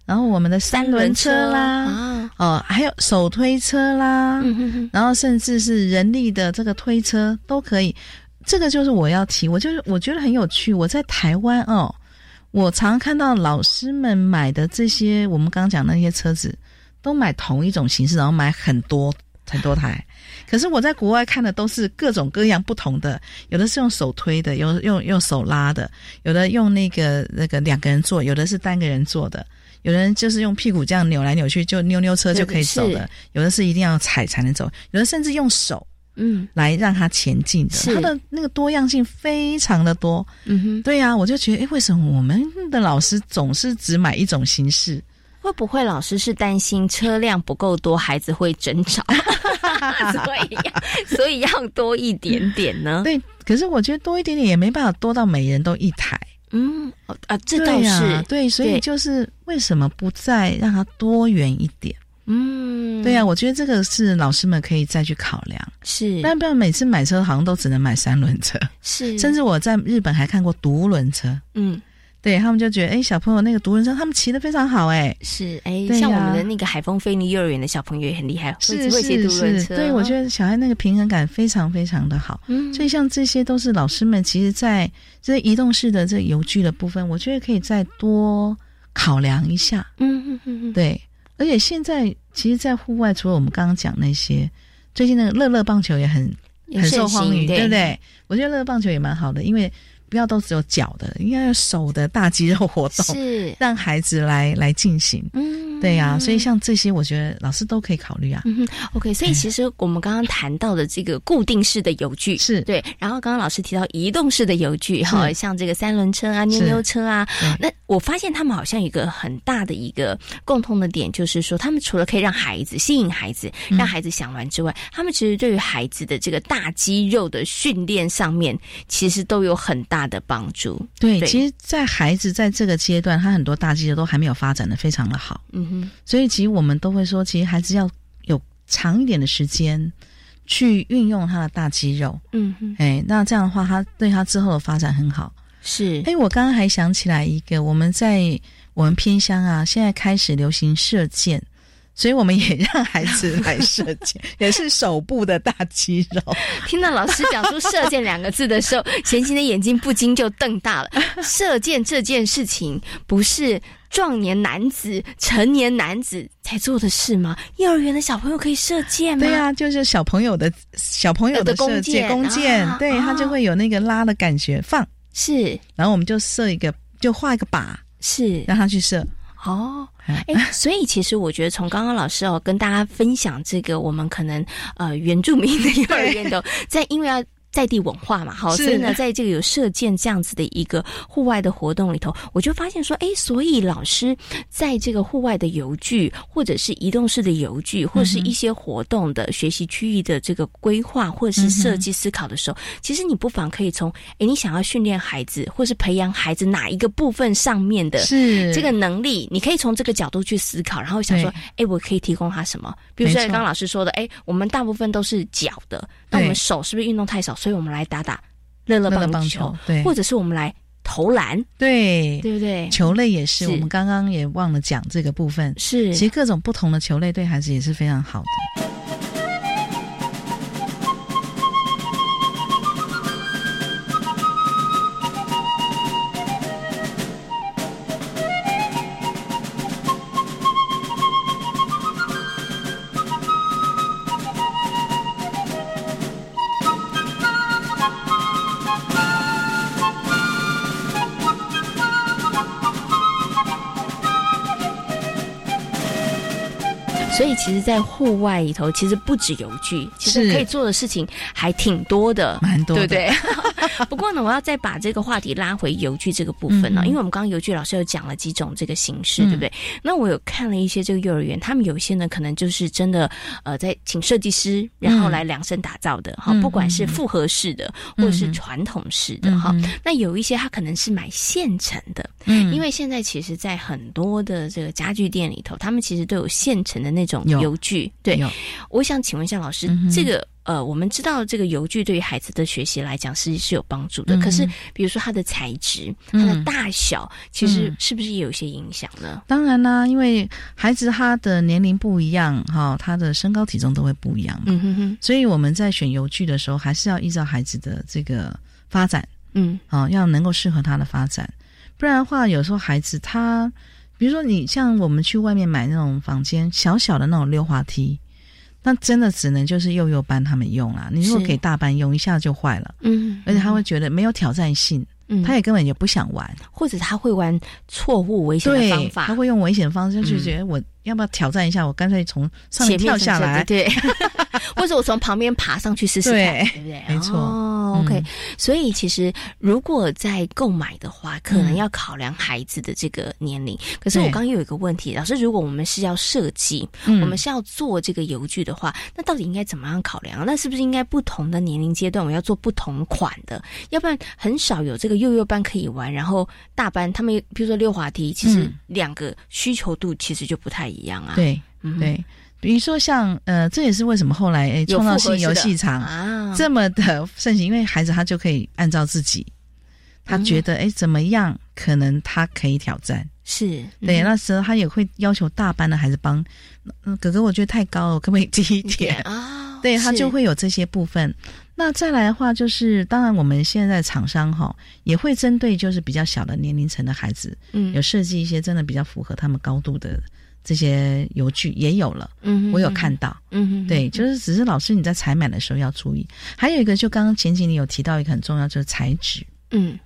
然后我们的三轮车啦，哦，还有手推车啦，然后甚至是人力的这个推车都可以。这个就是我要提，我就是我觉得很有趣。我在台湾哦，我常看到老师们买的这些，我们刚刚讲那些车子，都买同一种形式，然后买很多很多台。可是我在国外看的都是各种各样不同的，有的是用手推的，有用用手拉的，有的用那个那个两个人坐，有的是单个人坐的，有的人就是用屁股这样扭来扭去，就扭扭车就可以走了，有的是一定要踩才能走，有的甚至用手嗯来让它前进的，它的那个多样性非常的多。嗯哼，对呀，我就觉得，哎，为什么我们的老师总是只买一种形式？会不会老师是担心车辆不够多，孩子会争吵？所以所以要多一点点呢？对，可是我觉得多一点点也没办法多到每人都一台。嗯，啊，这倒是对，所以就是为什么不再让它多元一点？嗯，对呀，我觉得这个是老师们可以再去考量。是，但不然每次买车好像都只能买三轮车，是，甚至我在日本还看过独轮车。嗯。对他们就觉得，哎，小朋友那个独轮车，他们骑的非常好，哎，是，哎，像我们的那个海风菲尼幼儿园的小朋友也很厉害，是会骑独轮车。对，我觉得小孩那个平衡感非常非常的好。嗯，所以像这些都是老师们其实在这移动式的这游具的部分，我觉得可以再多考量一下。嗯嗯嗯嗯，对，而且现在其实，在户外除了我们刚刚讲那些，最近那个乐乐棒球也很很受欢迎，对不对？我觉得乐乐棒球也蛮好的，因为。不要都只有脚的，应该有手的大肌肉活动，是。让孩子来来进行。嗯，对呀，所以像这些，我觉得老师都可以考虑啊。嗯，OK，所以其实我们刚刚谈到的这个固定式的游具是。对，然后刚刚老师提到移动式的游具哈，像这个三轮车啊、溜溜车啊，那我发现他们好像有一个很大的一个共通的点，就是说他们除了可以让孩子吸引孩子，让孩子想玩之外，他们其实对于孩子的这个大肌肉的训练上面，其实都有很大的帮助。对，其实，在孩子在这个阶段，他很多大肌肉都还没有发展的非常的好。嗯哼，所以其实我们都会说，其实孩子要有长一点的时间去运用他的大肌肉。嗯哼，哎，那这样的话，他对他之后的发展很好。是，哎，我刚刚还想起来一个，我们在我们偏乡啊，现在开始流行射箭。所以我们也让孩子 来射箭，也是手部的大肌肉。听到老师讲出“射箭”两个字的时候，贤琴的眼睛不禁就瞪大了。射箭这件事情不是壮年男子、成年男子才做的事吗？幼儿园的小朋友可以射箭吗？对啊，就是小朋友的小朋友的弓箭，弓箭，对他就会有那个拉的感觉。放是，然后我们就射一个，就画一个靶，是让他去射。哦，哎，所以其实我觉得从刚刚老师哦跟大家分享这个，我们可能呃原住民的幼儿园的在，因为要。在地文化嘛，好，所以呢，在这个有射箭这样子的一个户外的活动里头，我就发现说，哎，所以老师在这个户外的游具，或者是移动式的游具，或是一些活动的学习区域的这个规划，或者是设计思考的时候，其实你不妨可以从，哎，你想要训练孩子，或是培养孩子哪一个部分上面的这个能力，你可以从这个角度去思考，然后想说，哎，我可以提供他什么？比如说刚刚老师说的，哎，我们大部分都是脚的，那我们手是不是运动太少？所以我们来打打乐乐棒球，对，或者是我们来投篮，对，对不对？球类也是，我们刚刚也忘了讲这个部分，是，其实各种不同的球类对孩子也是非常好的。其实，在户外里头，其实不止游具，其实可以做的事情还挺多的，蛮多，对不对？不过呢，我要再把这个话题拉回游具这个部分呢，因为我们刚刚游具老师有讲了几种这个形式，对不对？那我有看了一些这个幼儿园，他们有些呢，可能就是真的呃，在请设计师，然后来量身打造的哈，不管是复合式的或者是传统式的哈。那有一些他可能是买现成的，嗯，因为现在其实，在很多的这个家具店里头，他们其实都有现成的。那种油具，对，我想请问一下老师，这个呃，我们知道这个油具对于孩子的学习来讲是是有帮助的，可是比如说它的材质、它的大小，其实是不是也有一些影响呢？当然啦，因为孩子他的年龄不一样，哈，他的身高体重都会不一样，嗯哼哼，所以我们在选油具的时候，还是要依照孩子的这个发展，嗯，啊，要能够适合他的发展，不然的话，有时候孩子他。比如说，你像我们去外面买那种房间小小的那种溜滑梯，那真的只能就是幼幼班他们用啦。你如果给大班用，一下就坏了，嗯，而且他会觉得没有挑战性，嗯，他也根本就不想玩，或者他会玩错误危险的方法，他会用危险方式就觉得我。要不要挑战一下？我干脆从上面跳下来，对，或者我从旁边爬上去试试看，对不对？没错。哦，OK。所以其实如果在购买的话，可能要考量孩子的这个年龄。可是我刚刚又有一个问题，老师，如果我们是要设计，我们是要做这个游具的话，那到底应该怎么样考量？那是不是应该不同的年龄阶段，我要做不同款的？要不然很少有这个幼幼班可以玩，然后大班他们比如说溜滑梯，其实两个需求度其实就不太。一样啊，对对，比如说像呃，这也是为什么后来诶创造性游戏场啊。这么的盛行，因为孩子他就可以按照自己，他觉得哎怎么样，可能他可以挑战，是。对，那时候他也会要求大班的孩子帮嗯哥哥，我觉得太高了，可不可以低一点？啊？对他就会有这些部分。那再来的话，就是当然我们现在厂商哈也会针对就是比较小的年龄层的孩子，嗯，有设计一些真的比较符合他们高度的。这些油具也有了，嗯，我有看到，嗯，对，就是只是老师你在采买的时候要注意。还有一个，就刚刚前几你有提到一个很重要，就是材质，嗯。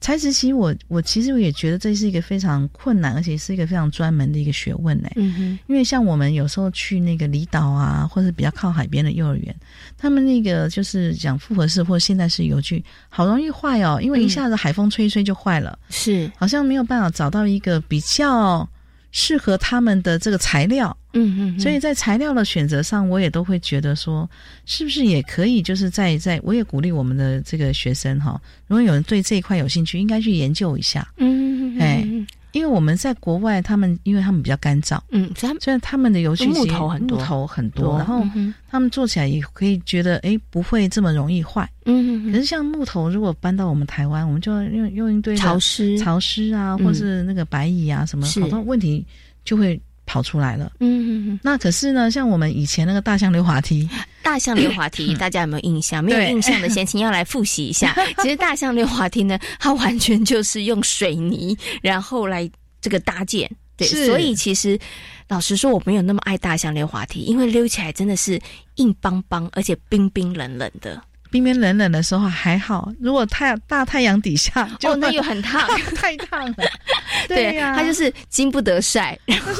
材质其实我我其实我也觉得这是一个非常困难，而且是一个非常专门的一个学问呢。嗯哼，因为像我们有时候去那个离岛啊，或者比较靠海边的幼儿园，他们那个就是讲复合式或现代式游具，好容易坏哦，因为一下子海风吹一吹就坏了。是，好像没有办法找到一个比较。适合他们的这个材料，嗯嗯，所以在材料的选择上，我也都会觉得说，是不是也可以，就是在在，我也鼓励我们的这个学生哈，如果有人对这一块有兴趣，应该去研究一下，嗯，哎。因为我们在国外，他们因为他们比较干燥，嗯，所以虽然他们的油漆木头很多，木头很多，然后他们做起来也可以觉得哎不会这么容易坏，嗯，可是像木头如果搬到我们台湾，我们就要用用一堆潮湿。潮湿啊，或是那个白蚁啊什么，好多问题就会。跑出来了，嗯嗯那可是呢，像我们以前那个大象溜滑梯，大象溜滑梯，大家有没有印象？没有印象的，先请要来复习一下。其实大象溜滑梯呢，它完全就是用水泥然后来这个搭建，对，所以其实老实说，我没有那么爱大象溜滑梯，因为溜起来真的是硬邦邦，而且冰冰冷冷的。冰冰冷冷的时候还好，如果太大太阳底下，哦，那又很烫，太烫了。对呀，它就是经不得晒。然后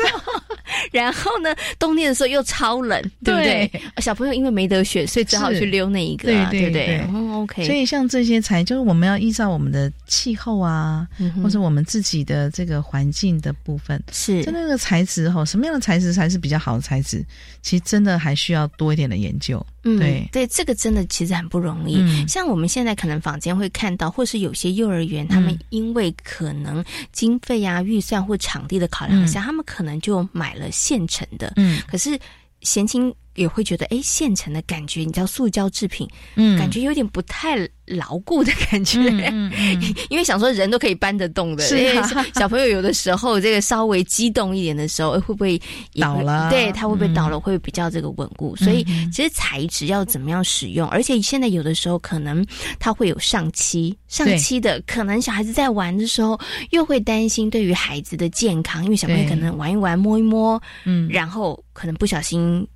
呢，冬天的时候又超冷，对不对？小朋友因为没得选，所以只好去溜那一个，对不对？OK。所以像这些材，就是我们要依照我们的气候啊，或者我们自己的这个环境的部分，是就那个材质哈，什么样的材质才是比较好的材质？其实真的还需要多一点的研究。嗯，对对，这个真的其实很不容易。像我们现在可能坊间会看到，或是有些幼儿园，他们因为可能经费啊、预算或场地的考量下，他们可能就买了现成的。嗯，可是贤青。也会觉得，哎，现成的感觉，你知道，塑胶制品，嗯，感觉有点不太牢固的感觉，嗯嗯，因为想说人都可以搬得动的，是小朋友有的时候这个稍微激动一点的时候，会不会倒了？对，它会不会倒了？会比较这个稳固。所以其实材质要怎么样使用，而且现在有的时候可能它会有上漆，上漆的可能小孩子在玩的时候又会担心对于孩子的健康，因为小朋友可能玩一玩摸一摸，嗯，然后可能不小心。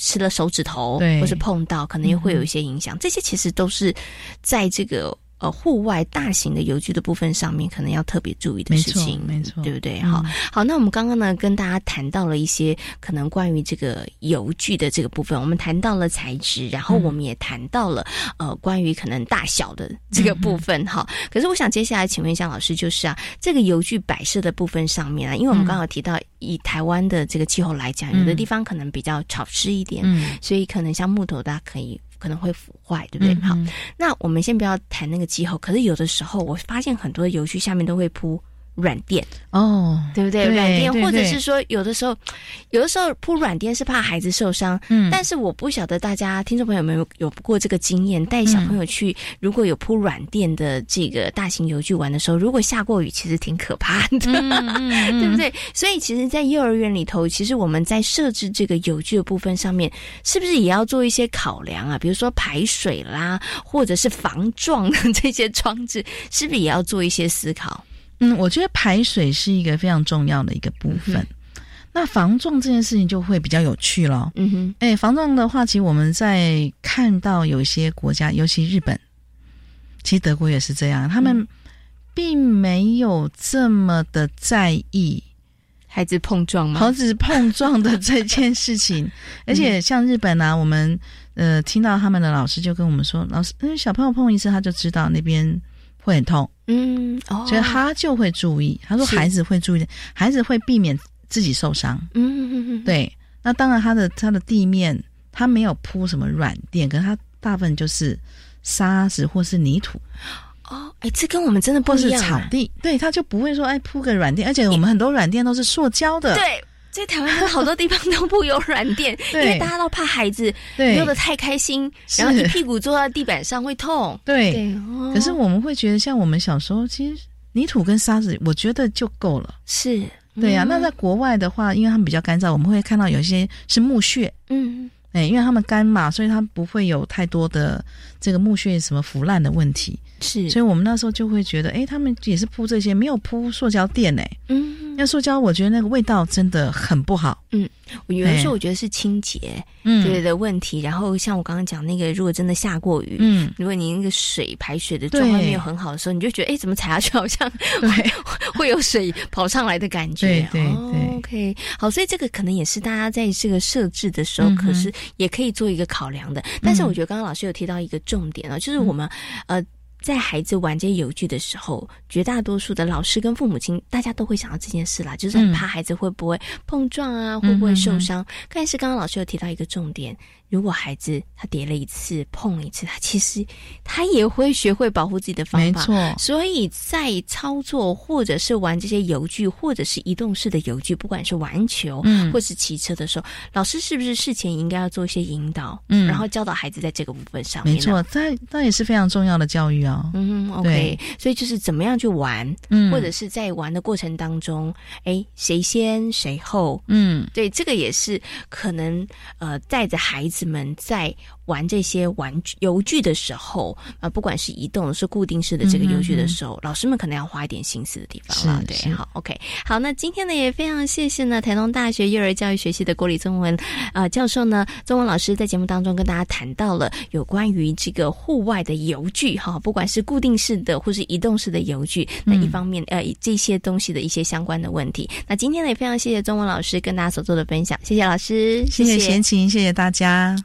吃了手指头，或是碰到，可能又会有一些影响。这些其实都是在这个。呃，户外大型的游具的部分上面，可能要特别注意的事情，没错，对不对？好，好，那我们刚刚呢，跟大家谈到了一些可能关于这个游具的这个部分，我们谈到了材质，然后我们也谈到了呃，关于可能大小的这个部分，哈。可是我想接下来请问一下老师，就是啊，这个游具摆设的部分上面啊，因为我们刚好提到以台湾的这个气候来讲，有的地方可能比较潮湿一点，嗯，所以可能像木头，大家可以。可能会腐坏，对不对？好，那我们先不要谈那个气候。可是有的时候，我发现很多的油区下面都会铺。软垫哦，对不对？软垫，或者是说，有的时候，有的时候铺软垫是怕孩子受伤。嗯，但是我不晓得大家听众朋友有没有有过这个经验，带小朋友去，如果有铺软垫的这个大型游具玩的时候，如果下过雨，其实挺可怕的，对不对？所以，其实，在幼儿园里头，其实我们在设置这个游具的部分上面，是不是也要做一些考量啊？比如说排水啦，或者是防撞的这些装置，是不是也要做一些思考？嗯，我觉得排水是一个非常重要的一个部分。那防撞这件事情就会比较有趣了。嗯哼，哎，防撞的话，其实我们在看到有些国家，尤其日本，其实德国也是这样，他们并没有这么的在意孩子碰撞吗？孩子碰撞的这件事情。而且像日本啊，我们呃听到他们的老师就跟我们说，老师，嗯，小朋友碰一次他就知道那边。会很痛，嗯，哦所以他就会注意。他说孩子会注意，孩子会避免自己受伤。嗯，对。那当然，他的他的地面他没有铺什么软垫，可是他大部分就是沙子或是泥土。哦，哎，这跟我们真的不一样。草地，对，他就不会说哎铺个软垫，而且我们很多软垫都是塑胶的。对。在台湾好多地方都不有软垫，因为大家都怕孩子溜的太开心，然后一屁股坐在地板上会痛。对，可是我们会觉得，像我们小时候，其实泥土跟沙子，我觉得就够了。是，对呀。那在国外的话，因为他们比较干燥，我们会看到有一些是木屑。嗯，哎，因为他们干嘛，所以他不会有太多的这个木屑什么腐烂的问题。是，所以我们那时候就会觉得，哎，他们也是铺这些，没有铺塑胶垫哎。嗯，那塑胶我觉得那个味道真的很不好。嗯，我有的时候我觉得是清洁嗯对的问题。然后像我刚刚讲那个，如果真的下过雨，嗯，如果你那个水排水的状况没有很好的时候，你就觉得，哎，怎么踩下去好像会 会有水跑上来的感觉。对对对，OK，好，所以这个可能也是大家在这个设置的时候，可是也可以做一个考量的。但是我觉得刚刚老师有提到一个重点啊，就是我们呃。在孩子玩这些游具的时候，绝大多数的老师跟父母亲，大家都会想到这件事啦，就是很怕孩子会不会碰撞啊，会不会受伤。但是刚刚老师有提到一个重点。如果孩子他跌了一次碰了一次，他其实他也会学会保护自己的方法。没错，所以在操作或者是玩这些游具，或者是移动式的游具，不管是玩球，嗯，或是骑车的时候，老师是不是事前应该要做一些引导，嗯，然后教导孩子在这个部分上面？没错，这这也是非常重要的教育啊。嗯，OK，所以就是怎么样去玩，嗯，或者是在玩的过程当中，哎，谁先谁后，嗯，对，这个也是可能呃带着孩子。子们在。玩这些玩具游具的时候，啊，不管是移动是固定式的这个游具的时候，老师们可能要花一点心思的地方了。对，好，OK，好，那今天呢也非常谢谢呢台东大学幼儿教育学系的郭李宗文啊教授呢，中文老师在节目当中跟大家谈到了有关于这个户外的游具哈，不管是固定式的或是移动式的游具，那一方面呃这些东西的一些相关的问题。那今天呢也非常谢谢中文老师跟大家所做的分享，谢谢老师，谢谢贤琴，谢谢大家。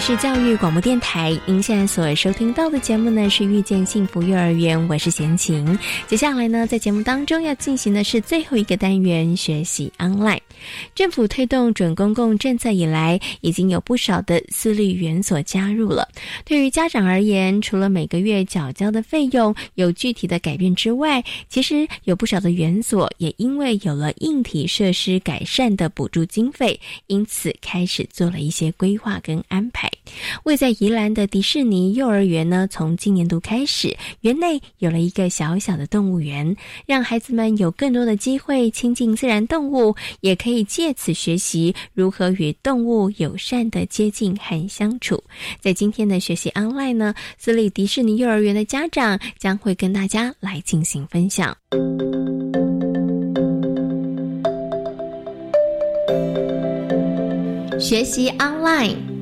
是教育广播电台，您现在所收听到的节目呢是遇见幸福幼儿园，我是贤琴。接下来呢，在节目当中要进行的是最后一个单元——学习 online。政府推动准公共政策以来，已经有不少的私立园所加入了。对于家长而言，除了每个月缴交的费用有具体的改变之外，其实有不少的园所也因为有了硬体设施改善的补助经费，因此开始做了一些规划跟安排。位在宜兰的迪士尼幼儿园呢，从今年度开始，园内有了一个小小的动物园，让孩子们有更多的机会亲近自然动物，也可以可以借此学习如何与动物友善的接近和相处。在今天的学习 online 呢，私立迪士尼幼儿园的家长将会跟大家来进行分享。学习 online。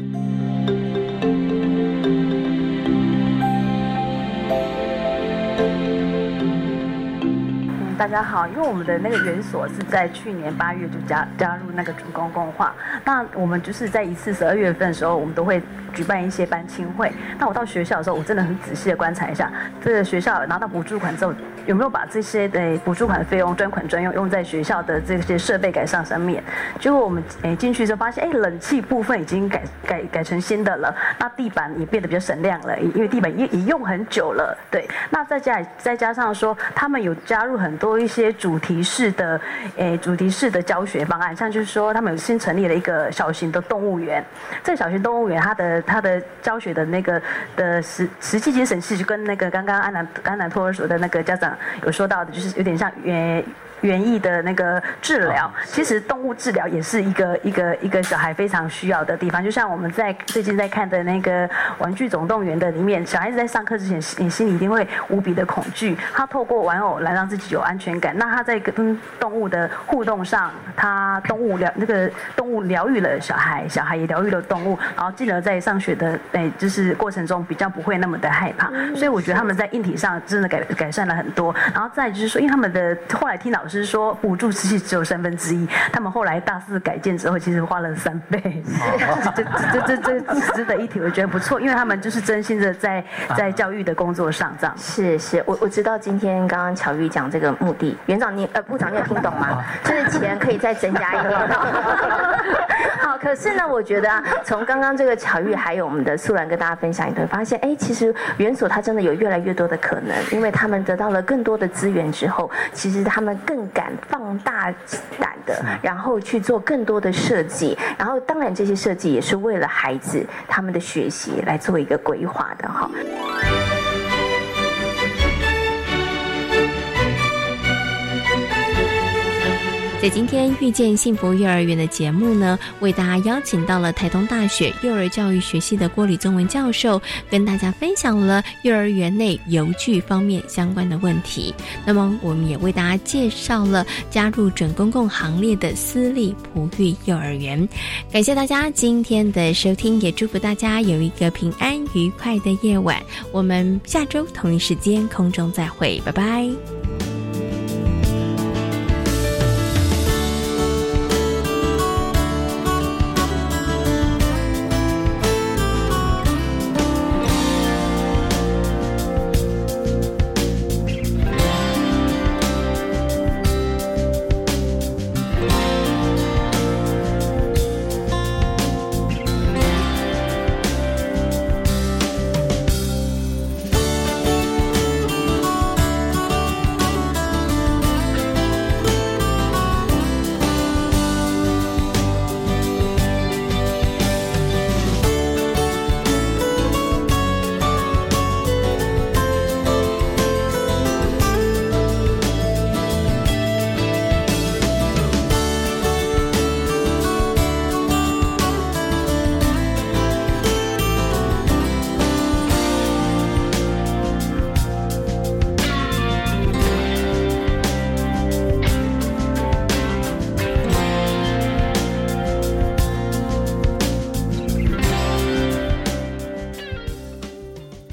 大家好，因为我们的那个园所是在去年八月就加加入那个准公共化，那我们就是在一次十二月份的时候，我们都会举办一些班亲会。那我到学校的时候，我真的很仔细的观察一下，这个学校拿到补助款之后，有没有把这些的补助款费用专款专用用在学校的这些设备改善上面？结果我们诶进去之后发现，哎，冷气部分已经改改改成新的了，那地板也变得比较省亮了，因为地板也也用很久了。对，那再加再加上说，他们有加入很多。多一些主题式的，诶，主题式的教学方案，像就是说，他们有新成立了一个小型的动物园。这个小型动物园，它的它的教学的那个的实实际精神是跟那个刚刚安南安南托儿所的那个家长有说到的，就是有点像园。园艺的那个治疗，其实动物治疗也是一个一个一个小孩非常需要的地方。就像我们在最近在看的那个《玩具总动员》的里面，小孩子在上课之前，你心里一定会无比的恐惧。他透过玩偶来让自己有安全感。那他在跟动物的互动上，他动物疗那个动物疗愈了小孩，小孩也疗愈了动物，然后进而在上学的哎就是过程中比较不会那么的害怕。所以我觉得他们在硬体上真的改改善了很多。然后再就是说，因为他们的后来听老 师说补助其实只有三分之一，他们后来大肆改建之后，其实花了三倍。这这这这值得一提，我觉得不错，因为他们就是真心的在在教育的工作上这样。是是，我我知道今天刚刚巧玉讲这个目的，园长你呃部长你有听懂吗？就是钱可以再增加一点。好，可是呢，我觉得啊，从刚刚这个巧玉还有我们的素兰跟大家分享，你会发现，哎，其实园所它真的有越来越多的可能，因为他们得到了。更多的资源之后，其实他们更敢放大胆的，然后去做更多的设计。然后，当然这些设计也是为了孩子他们的学习来做一个规划的哈。在今天遇见幸福幼儿园的节目呢，为大家邀请到了台东大学幼儿教育学系的郭李宗文教授，跟大家分享了幼儿园内游具方面相关的问题。那么，我们也为大家介绍了加入准公共行列的私立璞玉幼儿园。感谢大家今天的收听，也祝福大家有一个平安愉快的夜晚。我们下周同一时间空中再会，拜拜。